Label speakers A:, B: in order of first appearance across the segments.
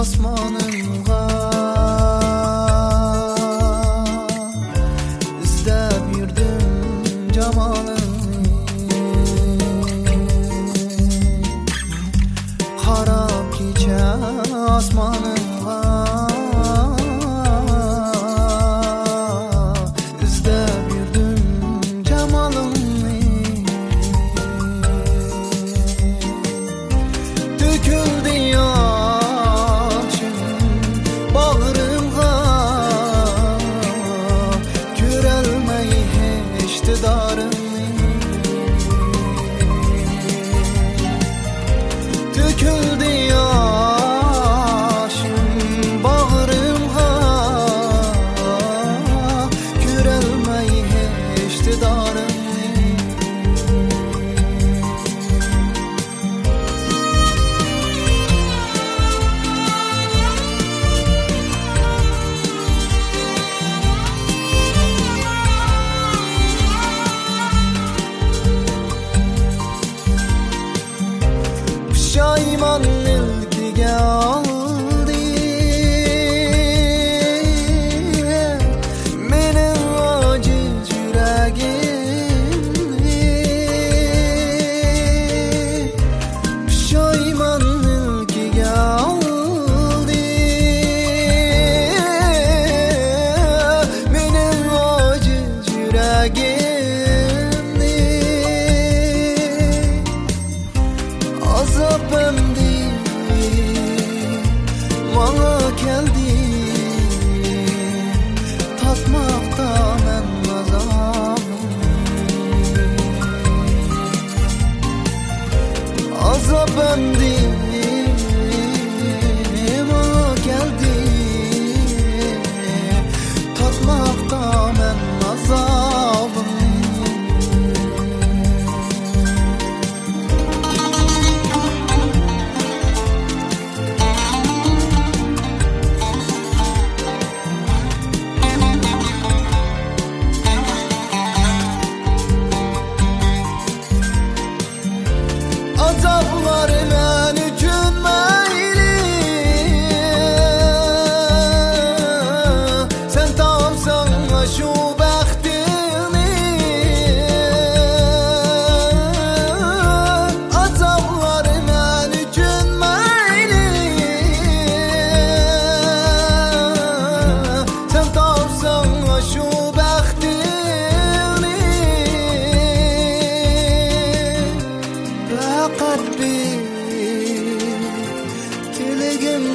A: osmonimga izlab yurdim jamolingni qaro kecha osmonim Döküldü Pişayman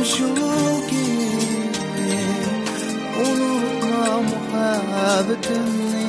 A: düşümü gibi Unutma muhabbetimle